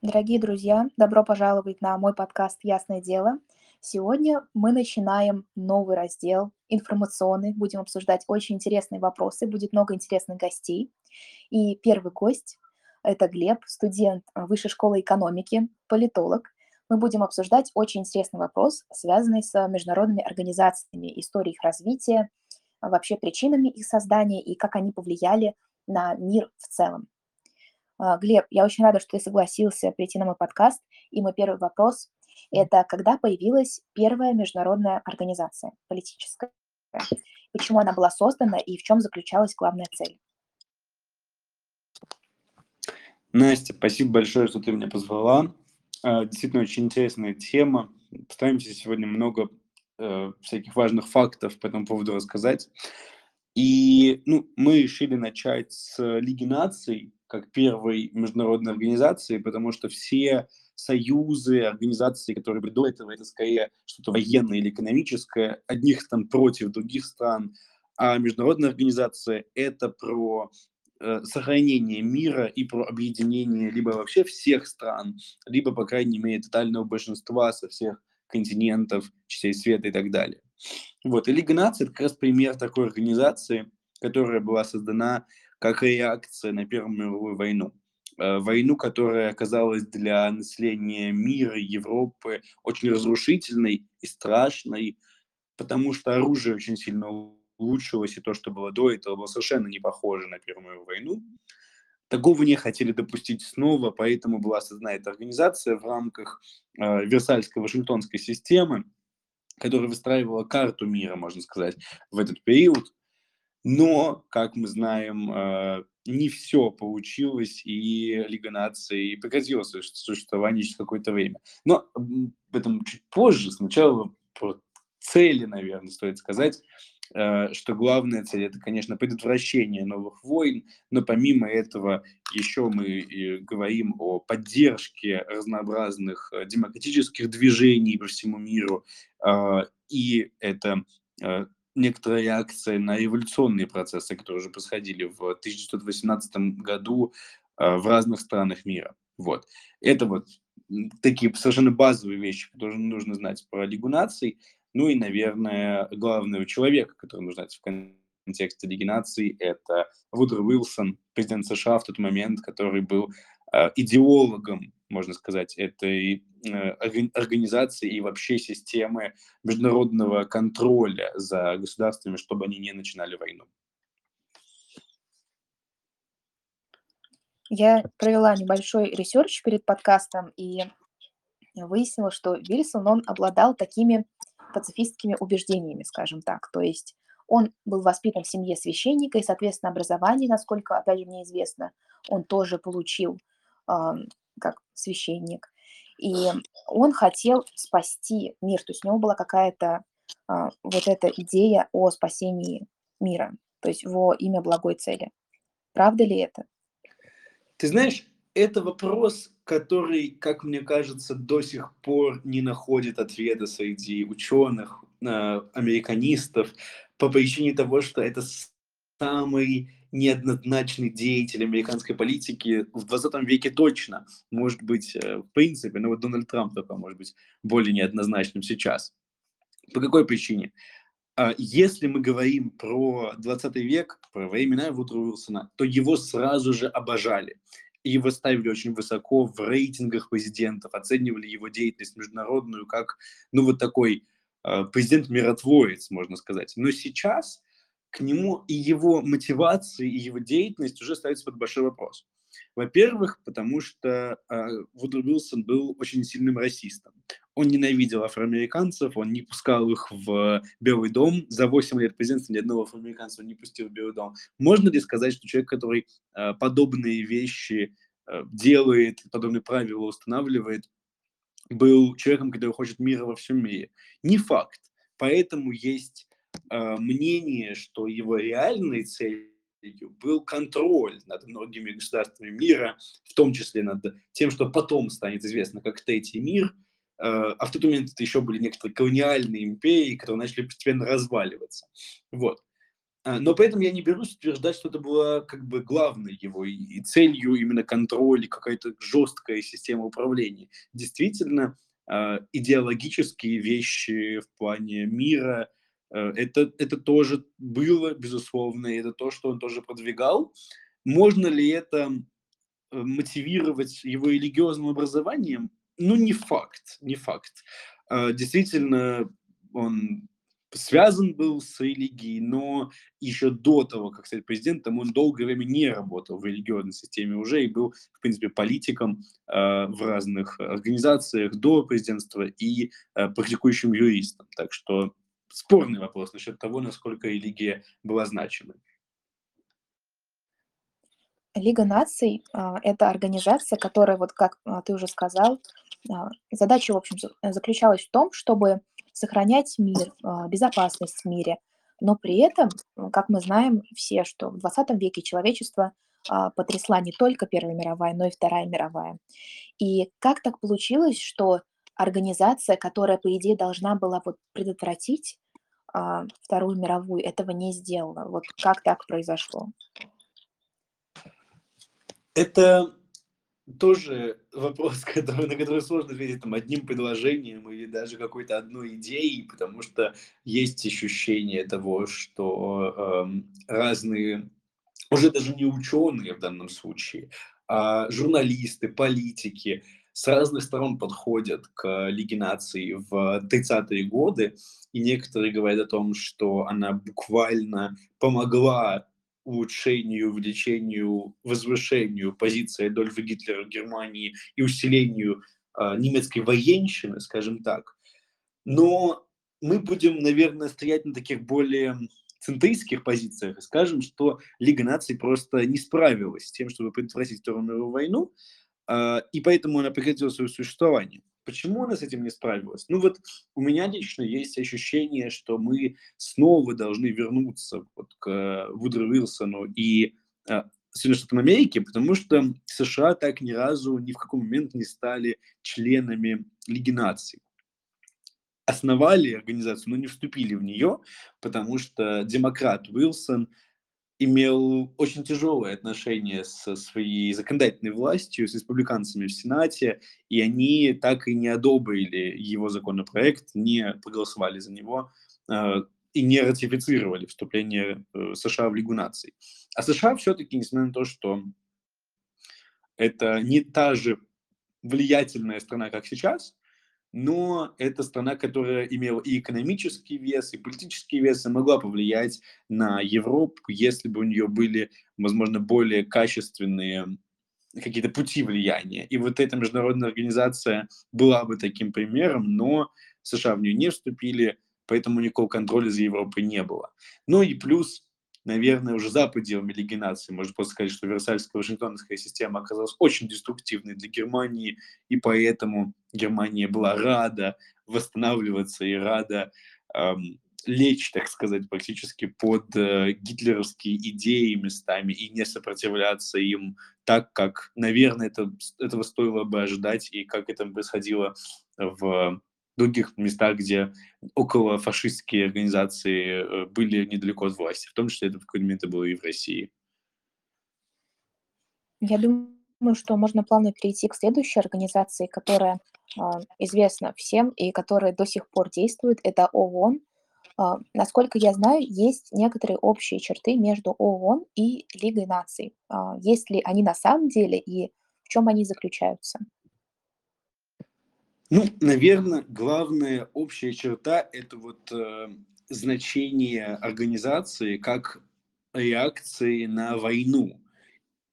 Дорогие друзья, добро пожаловать на мой подкаст «Ясное дело». Сегодня мы начинаем новый раздел информационный. Будем обсуждать очень интересные вопросы, будет много интересных гостей. И первый гость – это Глеб, студент Высшей школы экономики, политолог. Мы будем обсуждать очень интересный вопрос, связанный с международными организациями, историей их развития, вообще причинами их создания и как они повлияли на мир в целом. А, Глеб, я очень рада, что ты согласился прийти на мой подкаст. И мой первый вопрос – это когда появилась первая международная организация политическая? Почему она была создана и в чем заключалась главная цель? Настя, спасибо большое, что ты меня позвала. А, действительно, очень интересная тема. Постараемся сегодня много э, всяких важных фактов по этому поводу рассказать. И ну, мы решили начать с Лиги наций, как первой международной организации, потому что все союзы, организации, которые были до этого, это скорее что-то военное или экономическое, одних стран против других стран, а международная организация – это про э, сохранение мира и про объединение либо вообще всех стран, либо, по крайней мере, тотального большинства со всех континентов, частей света и так далее. Вот, и Лига наций – это как раз пример такой организации, которая была создана как реакция на Первую мировую войну. Э, войну, которая оказалась для населения мира, Европы очень разрушительной и страшной, потому что оружие очень сильно улучшилось, и то, что было до этого, было совершенно не похоже на Первую мировую войну. Такого не хотели допустить снова, поэтому была создана эта организация в рамках э, Версальской Вашингтонской системы, которая выстраивала карту мира, можно сказать, в этот период. Но, как мы знаем, э, не все получилось, и Лига наций прекратила свое существование через какое-то время. Но об этом чуть позже. Сначала про цели, наверное, стоит сказать, э, что главная цель – это, конечно, предотвращение новых войн, но помимо этого еще мы говорим о поддержке разнообразных э, демократических движений по всему миру, и это некоторая реакция на революционные процессы, которые уже происходили в 1918 году э, в разных странах мира. Вот. Это вот такие совершенно базовые вещи, которые нужно знать про Лигу наций. Ну и, наверное, главного человека, который нужно знать в контексте Лиги наций, это Вудро Уилсон, президент США в тот момент, который был э, идеологом можно сказать, этой э, организации и вообще системы международного контроля за государствами, чтобы они не начинали войну. Я провела небольшой research перед подкастом и выяснила, что Вильсон, он обладал такими пацифистскими убеждениями, скажем так. То есть он был воспитан в семье священника, и, соответственно, образование, насколько, опять же, мне известно, он тоже получил как священник. И он хотел спасти мир, то есть у него была какая-то а, вот эта идея о спасении мира, то есть во имя благой цели. Правда ли это? Ты знаешь, это вопрос, который, как мне кажется, до сих пор не находит ответа среди ученых, э, американистов, по причине того, что это самый неоднозначный деятель американской политики в 20 веке точно, может быть, э, в принципе, но вот Дональд Трамп только может быть более неоднозначным сейчас. По какой причине? А, если мы говорим про 20 век, про времена Вудро Уилсона, то его сразу же обожали. И его ставили очень высоко в рейтингах президентов, оценивали его деятельность международную как, ну, вот такой э, президент-миротворец, можно сказать. Но сейчас к нему и его мотивации, и его деятельность уже ставится под большой вопрос. Во-первых, потому что э, Вудро Уилсон был очень сильным расистом. Он ненавидел афроамериканцев, он не пускал их в Белый дом. За 8 лет президентства ни одного афроамериканца он не пустил в Белый дом. Можно ли сказать, что человек, который э, подобные вещи э, делает, подобные правила устанавливает, был человеком, который хочет мира во всем мире? Не факт. Поэтому есть мнение, что его реальной целью был контроль над многими государствами мира, в том числе над тем, что потом станет известно как Третий мир, э, а в тот момент это еще были некоторые колониальные империи, которые начали постепенно разваливаться. Вот. А, но при этом я не берусь утверждать, что это было как бы главной его и целью именно контроль, какая-то жесткая система управления. Действительно, идеологические вещи в плане мира, э, это, это тоже было, безусловно, и это то, что он тоже продвигал. Можно ли это э, мотивировать его религиозным образованием? Ну, не факт, не факт. А, действительно, он связан был с религией, но еще до того, как стать президентом, он долгое время не работал в религиозной системе уже и был, в принципе, политиком э, в разных организациях до президентства и э, практикующим юристом. Так что спорный вопрос насчет того, насколько религия была значимой. Лига наций а, это организация, которая, вот как а, ты уже сказал, а, задача, в общем, заключалась в том, чтобы сохранять мир, безопасность в мире. Но при этом, как мы знаем все, что в 20 веке человечество потрясла не только Первая мировая, но и Вторая мировая. И как так получилось, что организация, которая, по идее, должна была вот предотвратить а, Вторую мировую, этого не сделала? Вот как так произошло? Это тоже вопрос, который, на который сложно ответить там, одним предложением или даже какой-то одной идеей, потому что есть ощущение того, что э, разные, уже даже не ученые в данном случае, а журналисты, политики с разных сторон подходят к Лиге наций в 30-е годы, и некоторые говорят о том, что она буквально помогла улучшению, увеличению, возвышению позиции Адольфа Гитлера в Германии и усилению э, немецкой военщины, скажем так. Но мы будем, наверное, стоять на таких более центристских позициях и скажем, что Лига наций просто не справилась с тем, чтобы предотвратить Вторую мировую войну, и поэтому она прекратила свое существование. Почему она с этим не справилась? Ну вот у меня лично есть ощущение, что мы снова должны вернуться вот к Вудру Уилсону и э, Соединенным Штатам Америки, потому что США так ни разу ни в какой момент не стали членами Лиги наций. Основали организацию, но не вступили в нее, потому что демократ Уилсон – имел очень тяжелые отношения со своей законодательной властью, с республиканцами в Сенате, и они так и не одобрили его законопроект, не проголосовали за него э, и не ратифицировали вступление э, США в Лигу наций. А США все-таки, несмотря на то, что это не та же влиятельная страна, как сейчас, но это страна, которая имела и экономический вес, и политический вес, и могла повлиять на Европу, если бы у нее были, возможно, более качественные какие-то пути влияния. И вот эта международная организация была бы таким примером, но США в нее не вступили, поэтому никакого контроля за Европой не было. Ну и плюс наверное, уже за пределами Лиги наций. Можно просто сказать, что Версальская Вашингтонская система оказалась очень деструктивной для Германии, и поэтому Германия была рада восстанавливаться и рада эм, лечь, так сказать, практически под э, гитлеровские идеи местами и не сопротивляться им так, как, наверное, это, этого стоило бы ожидать и как это происходило в других местах, где около фашистские организации э, были недалеко от власти, в том числе это в какой-то момент было и в России. Я думаю, что можно плавно перейти к следующей организации, которая э, известна всем и которая до сих пор действует. Это ООН. Э, насколько я знаю, есть некоторые общие черты между ООН и Лигой наций. Э, есть ли они на самом деле и в чем они заключаются? Ну, наверное, главная общая черта– это вот э, значение организации как реакции на войну.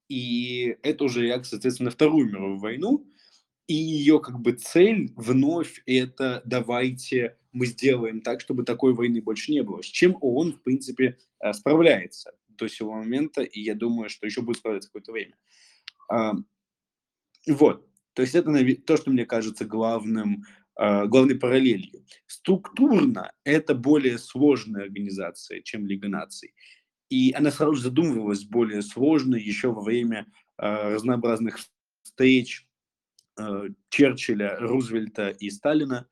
И это уже реакция, соответственно, на Вторую мировую войну. И ее как бы цель вновь это давайте мы сделаем так, чтобы такой войны больше не было. С чем ООН, в принципе, э, справляется до сего момента, и я думаю, что еще будет справляться какое-то время. Вот. То есть это то, что мне кажется главным, а, главной параллелью. Структурно это более сложная организация, чем Лига наций. И она сразу же задумывалась более сложно еще во время а, разнообразных встреч а, Черчилля, Рузвельта и Сталина,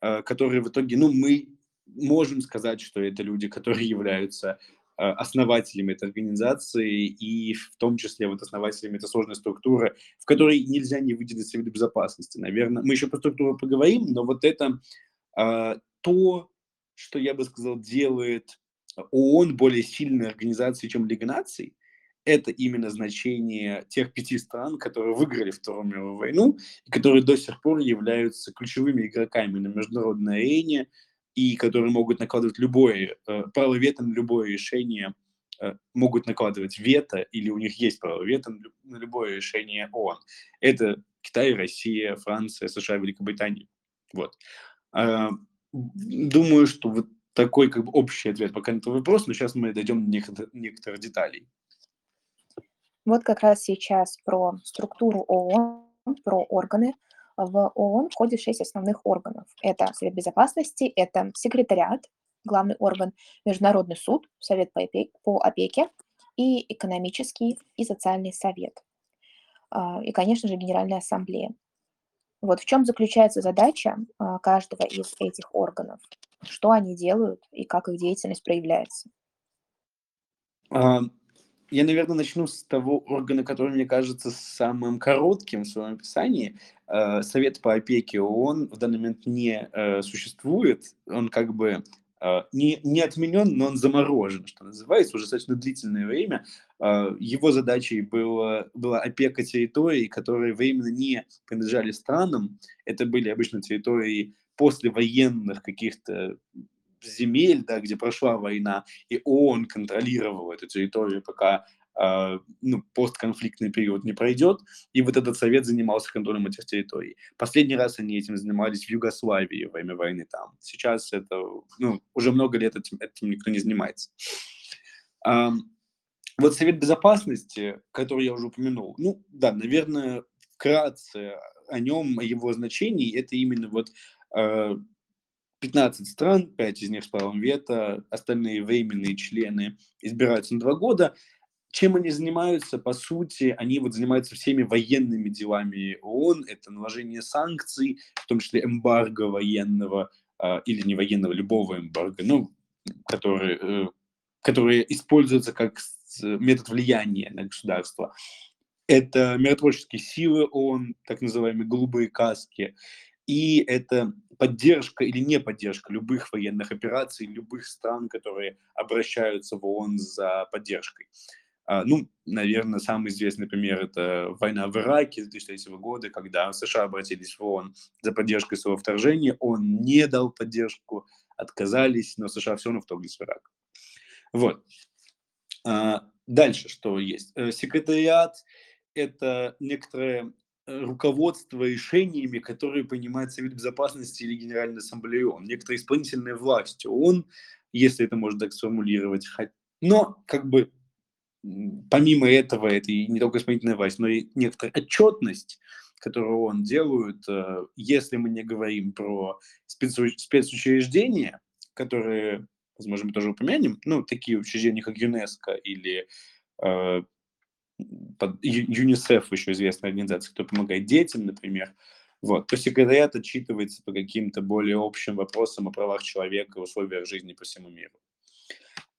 которые в итоге, ну, мы можем сказать, что это люди, которые являются основателем этой организации и в том числе вот основателем этой сложной структуры, в которой нельзя не выделить Совет Безопасности. Наверное, мы еще про структуру поговорим, но вот это э, то, что я бы сказал, делает ООН более сильной организацией, чем Лига наций, это именно значение тех пяти стран, которые выиграли Вторую мировую войну, и которые до сих пор являются ключевыми игроками на международной арене, и которые могут накладывать любое, э, право вето на любое решение, э, могут накладывать вето, или у них есть право вето на любое решение ООН. Это Китай, Россия, Франция, США, Великобритания. Вот. Э, думаю, что вот такой как бы общий ответ пока на этот вопрос, но сейчас мы дойдем до некоторых, некоторых деталей. Вот как раз сейчас про структуру ООН, про органы. В ООН входит шесть основных органов. Это Совет Безопасности, это секретариат, главный орган, Международный суд, Совет по опеке, по опеке и экономический и социальный совет. А, и, конечно же, Генеральная ассамблея. Вот в чем заключается задача а, каждого из этих органов, что они делают и как их деятельность проявляется. Я, наверное, начну с того органа, который мне кажется самым коротким в своем описании. Э, Совет по опеке ООН в данный момент не э, существует. Он как бы э, не, не отменен, но он заморожен, что называется, уже достаточно длительное время. Его задачей было, была опека территорий, которые временно не принадлежали странам. Это были обычно территории послевоенных каких-то земель, да, где прошла война, и ООН контролировал эту территорию, пока Uh, ну, постконфликтный период не пройдет, и вот этот совет занимался контролем этих территорий. Последний раз они этим занимались в Югославии во время войны там. Сейчас это, ну, уже много лет этим, этим никто не занимается. Uh, вот Совет Безопасности, который я уже упомянул, ну, да, наверное, вкратце о нем, о его значении, это именно вот uh, 15 стран, 5 из них с правом вето, остальные временные члены избираются на два года. Чем они занимаются? По сути, они вот занимаются всеми военными делами ООН. Это наложение санкций, в том числе эмбарго военного э, или не военного, любого эмбарго, ну, который, э, которые используются как метод влияния на государство. Это миротворческие силы ООН, так называемые голубые каски, и это поддержка или не поддержка любых военных операций, любых стран, которые обращаются в ООН за поддержкой. А, ну, наверное, самый известный пример – это война в Ираке с 2003 года, когда США обратились в ООН за поддержкой своего вторжения. Он не дал поддержку, отказались, но США все равно вторглись в Ирак. Вот. А, дальше что есть? Э, секретариат – это некоторое руководство решениями, которые принимает Совет Безопасности или Генеральная Ассамблея ООН, некоторые исполнительные власти ООН, если это можно так сформулировать. Но как бы помимо этого, это и не только исполнительная власть, но и некоторая отчетность, которую он делает, э, если мы не говорим про спецучреждения, которые, возможно, мы тоже упомянем, ну, такие учреждения, как ЮНЕСКО или э, ЮНИСЕФ еще известная организация, кто помогает детям, например. Вот. То секретариат отчитывается по каким-то более общим вопросам о правах человека и условиях жизни по всему миру.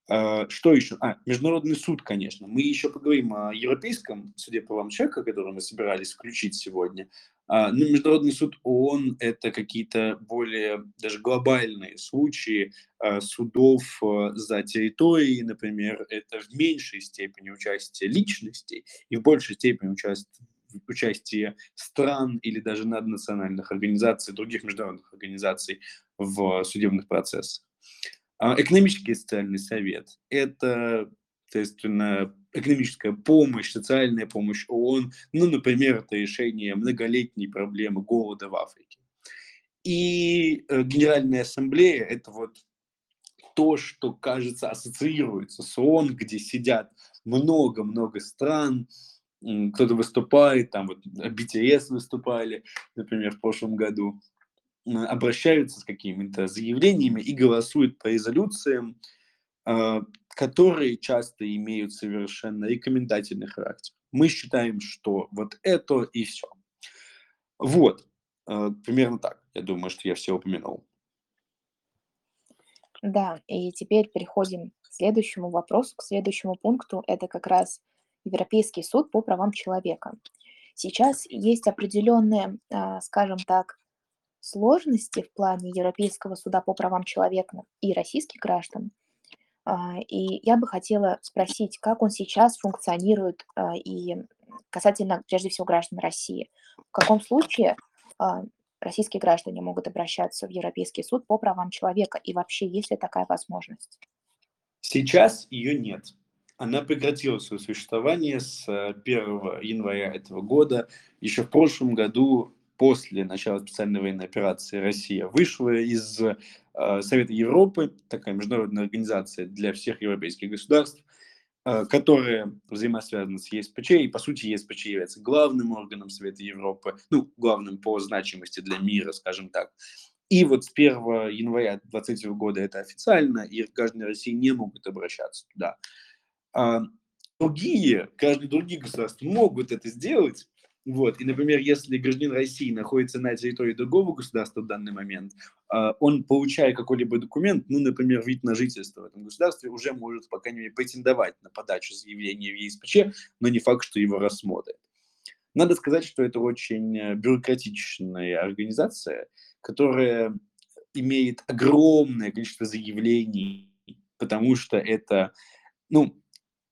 А, что еще? А, Международный суд, конечно. Мы еще поговорим о Европейском суде по правам человека, который мы собирались включить сегодня. А, но Международный суд ООН – это какие-то более даже глобальные случаи а, судов за территорией, например. Это в меньшей степени участие личностей и в большей степени участие участие стран или даже наднациональных организаций, других международных организаций в судебных процессах. А экономический и социальный совет – это, соответственно, экономическая помощь, социальная помощь ООН, ну, например, это решение многолетней проблемы голода в Африке. И э, Генеральная Ассамблея – это вот то, что, кажется, ассоциируется с ООН, где сидят много-много стран, кто-то выступает, там вот BTS выступали, например, в прошлом году, обращаются с какими-то заявлениями и голосуют по резолюциям, а, которые часто имеют совершенно рекомендательный характер. Мы считаем, что вот это и все. Вот, а, примерно так. Я думаю, что я все упомянул. Да, и теперь переходим следующему вопросу, к следующему пункту. Это как раз Европейский суд по правам человека. Сейчас есть определенные, а, скажем так, сложности в плане Европейского суда по правам человека и российских граждан. А, и я бы хотела спросить, как он сейчас функционирует а, и касательно, прежде всего, граждан России. В каком случае российские граждане могут обращаться в Европейский суд по правам человека и вообще есть ли такая возможность? Сейчас ее нет. Она прекратила свое существование с 1 э, января этого года. Еще в прошлом году, после начала специальной военной операции, Россия вышла из э, Совета Европы, такая международная организация для всех европейских государств, э, которая взаимосвязана с ЕСПЧ, и по сути ЕСПЧ является главным органом Совета Европы, ну, главным по значимости для мира, скажем так. И вот с 1 января 2020 года это официально, и граждане России не могут обращаться туда. А другие, каждые другие государства могут это сделать, вот. И, например, если гражданин России находится на территории другого государства в данный момент, а, он, получая какой-либо документ, ну, например, вид на жительство в этом государстве, уже может, по крайней мере, претендовать на подачу заявления в ЕСПЧ, но не факт, что его рассмотрят. Надо сказать, что это очень э, бюрократичная организация, которая имеет огромное количество заявлений, потому что это, ну,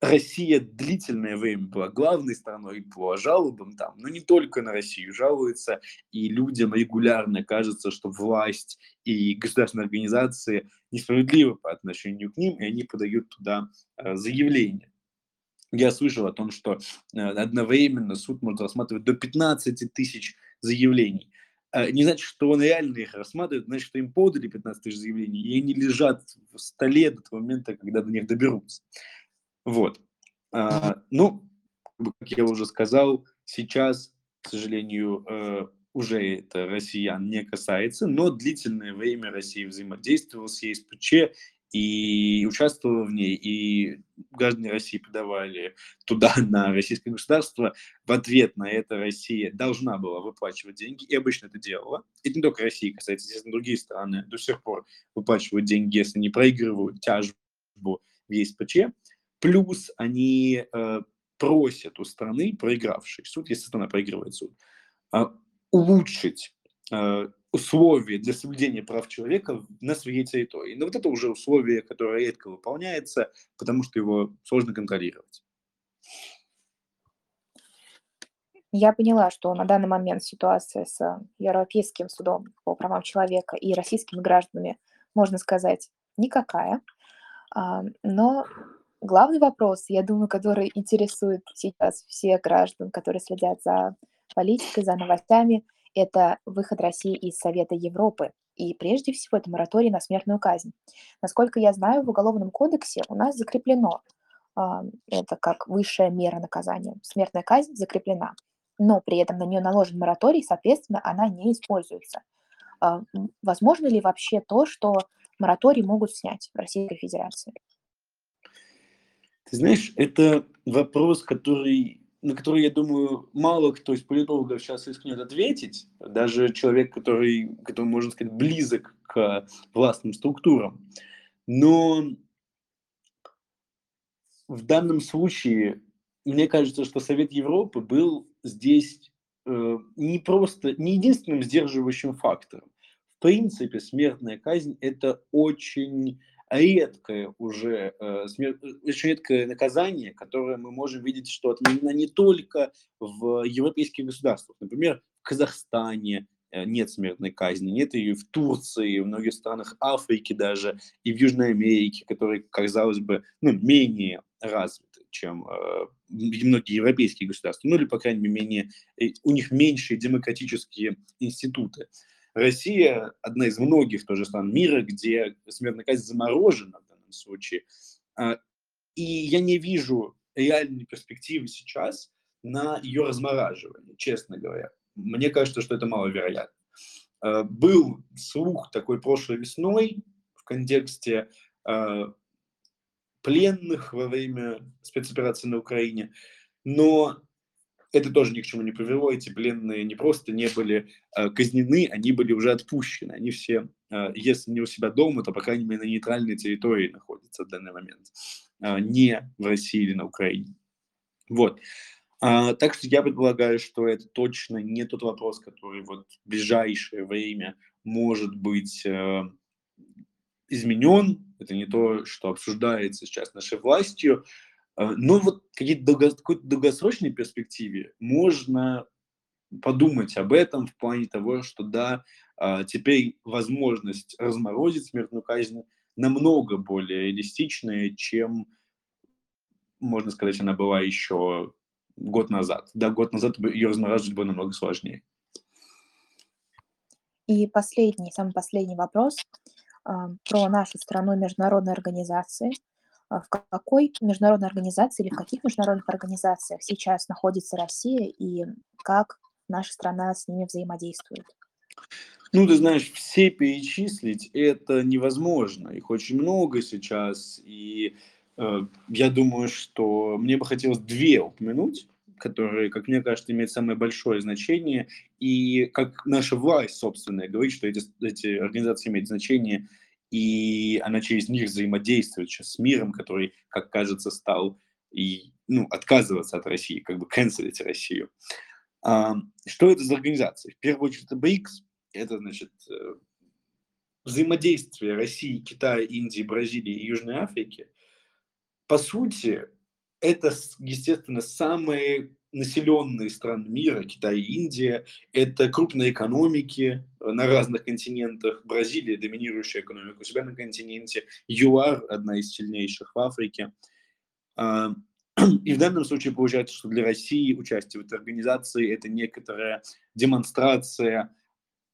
Россия длительное время была главной страной по жалобам там, но не только на Россию жалуются, и людям регулярно кажется, что власть и государственные организации несправедливы по отношению к ним, и они подают туда э, заявления. Я слышал о том, что э, одновременно суд может рассматривать до 15 тысяч заявлений. Э, не значит, что он реально их рассматривает, значит, что им подали 15 тысяч заявлений, и они лежат в столе до того момента, когда до них доберутся. Вот. А, ну, как я уже сказал, сейчас, к сожалению, э, уже это россиян не касается, но длительное время Россия взаимодействовала с ЕСПЧ и участвовала в ней, и граждане России подавали туда, на российское государство. В ответ на это Россия должна была выплачивать деньги, и обычно это делала. Это не только России касается, естественно, другие страны до сих пор выплачивают деньги, если не проигрывают тяжбу в ЕСПЧ. Плюс они э, просят у страны, проигравшей суд, если страна проигрывает суд, э, улучшить э, условия для соблюдения прав человека на своей территории. Но вот это уже условие, которое редко выполняется, потому что его сложно контролировать. Я поняла, что на данный момент ситуация с Европейским судом по правам человека и российскими гражданами, можно сказать, никакая. А, но главный вопрос, я думаю, который интересует сейчас всех граждан, которые следят за политикой, за новостями, это выход России из Совета Европы. И прежде всего это мораторий на смертную казнь. Насколько я знаю, в Уголовном кодексе у нас закреплено э, это как высшая мера наказания. Смертная казнь закреплена. Но при этом на нее наложен мораторий, соответственно, она не используется. Э, возможно ли вообще то, что мораторий могут снять в Российской Федерации? Ты знаешь, это вопрос, который, на который, я думаю, мало кто из политологов сейчас рискнет ответить. Даже человек, который, который, можно сказать, близок к властным структурам. Но в данном случае мне кажется, что Совет Европы был здесь э, не просто, не единственным сдерживающим фактором. В принципе, смертная казнь – это очень редкое уже, э, очень редкое наказание, которое мы можем видеть, что отменено не только в европейских государствах. Например, в Казахстане э, нет смертной казни, нет ее в Турции, в многих странах Африки даже, и в Южной Америке, которые, казалось бы, ну, менее развиты, чем э, многие европейские государства, ну или, по крайней мере, менее, э, у них меньшие демократические институты. Россия одна из многих тоже стран мира, где смертная казнь заморожена в данном случае. А, и я не вижу реальной перспективы сейчас на ее размораживание, честно говоря. Мне кажется, что это маловероятно. А, был слух такой прошлой весной в контексте а, пленных во время спецоперации на Украине, но это тоже ни к чему не привело. Эти пленные не просто не были э, казнены, они были уже отпущены. Они все, э, если не у себя дома, то, по крайней мере, на нейтральной территории находятся в данный момент. Э, не в России или на Украине. Вот. А, так что я предполагаю, что это точно не тот вопрос, который вот в ближайшее время может быть э, изменен. Это не то, что обсуждается сейчас нашей властью. А, но вот какие-то долго, какой-то долгосрочной перспективе можно подумать об этом в плане того, что да, а, теперь возможность разморозить смертную казнь намного более реалистичная, чем, можно сказать, она была еще год назад. Да, год назад ее размораживать было намного сложнее. И последний, самый последний вопрос э, про нашу страну и международные организации. А в какой международной организации или в каких международных организациях сейчас находится Россия и как наша страна с ними взаимодействует? Ну, ты знаешь, все перечислить это невозможно. Их очень много сейчас. И э, я думаю, что мне бы хотелось две упомянуть, которые, как мне кажется, имеют самое большое значение. И как наша власть, собственно, говорит, что эти, эти организации имеют значение – и она через них взаимодействует сейчас с миром, который, как кажется, стал и, ну, отказываться от России, как бы канцелить Россию. А, что это за организация? В первую очередь это БРИКС, это, значит, э, взаимодействие России, Китая, Индии, Бразилии и Южной Африки. По сути, это, естественно, самые населенные страны мира, Китай и Индия, это крупные экономики э, на разных континентах. Бразилия – доминирующая экономика у себя на континенте. ЮАР – одна из сильнейших в Африке. А, и в данном случае получается, что для России участие в этой организации – это некоторая демонстрация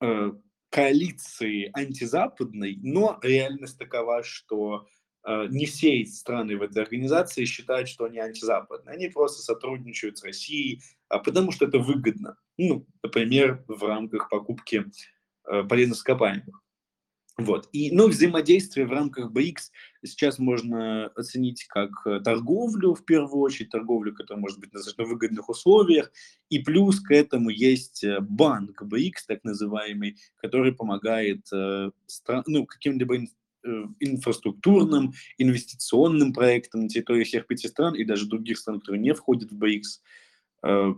э, коалиции антизападной, но реальность такова, что не все страны в этой организации считают, что они антизападные. Они просто сотрудничают с Россией, а потому что это выгодно. Ну, например, в рамках покупки э, полезных ископаемых. Вот. И, ну, взаимодействие в рамках БРИКС сейчас можно оценить как э, торговлю, в первую очередь, торговлю, которая может быть на достаточно выгодных условиях, и плюс к этому есть банк БРИКС, так называемый, который помогает э, ну, каким-либо Э, инфраструктурным, инвестиционным проектам на территории всех пяти стран и даже других стран, которые не входят в БРИКС. Э,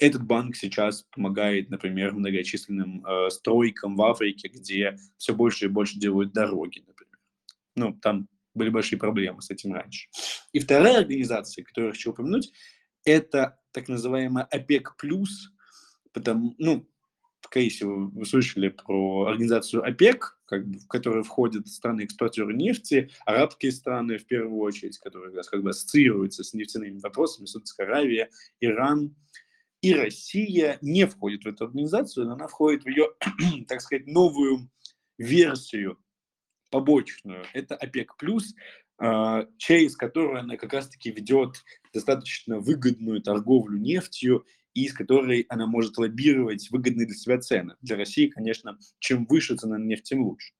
этот банк сейчас помогает, например, многочисленным э, стройкам в Африке, где все больше и больше делают дороги, например. Ну, там были большие проблемы с этим раньше. И вторая организация, которую я хочу упомянуть, это так называемая ОПЕК+, потому, ну, всего, вы слышали про организацию ОПЕК, как бы, в которую входят страны-экспортеры нефти, арабские страны в первую очередь, которые как бы ассоциируются с нефтяными вопросами, Саудовская Аравия, Иран. И Россия не входит в эту организацию, она входит в ее, так сказать, новую версию, побочную. Это ОПЕК+, а, через которую она как раз-таки ведет достаточно выгодную торговлю нефтью и с которой она может лоббировать выгодные для себя цены. Для России, конечно, чем выше цена на нефть, тем лучше.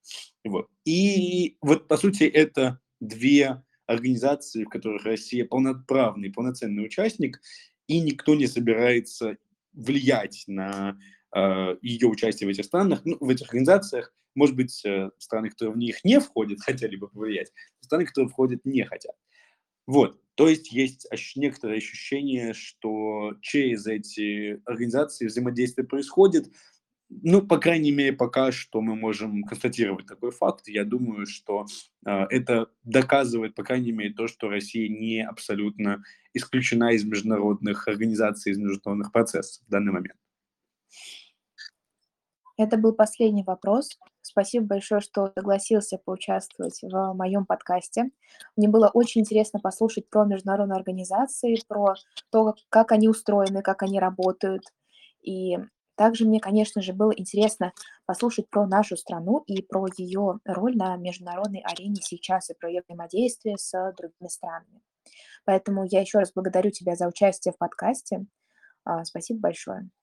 Вот. И вот, по сути, это две организации, в которых Россия полноправный, полноценный участник, и никто не собирается влиять на э, ее участие в этих странах, ну, в этих организациях. Может быть, э, страны, которые в них не входят, хотели бы повлиять, страны, которые входят, не хотят. Вот. То есть есть некоторое ощущение, что через эти организации взаимодействие происходит. Ну, по крайней мере, пока что мы можем констатировать такой факт. Я думаю, что э, это доказывает, по крайней мере, то, что Россия не абсолютно исключена из международных организаций, из международных процессов в данный момент. Это был последний вопрос. Спасибо большое, что согласился поучаствовать в моем подкасте. Мне было очень интересно послушать про международные организации, про то, как они устроены, как они работают. И также мне, конечно же, было интересно послушать про нашу страну и про ее роль на международной арене сейчас и про ее взаимодействие с другими странами. Поэтому я еще раз благодарю тебя за участие в подкасте. А, спасибо большое.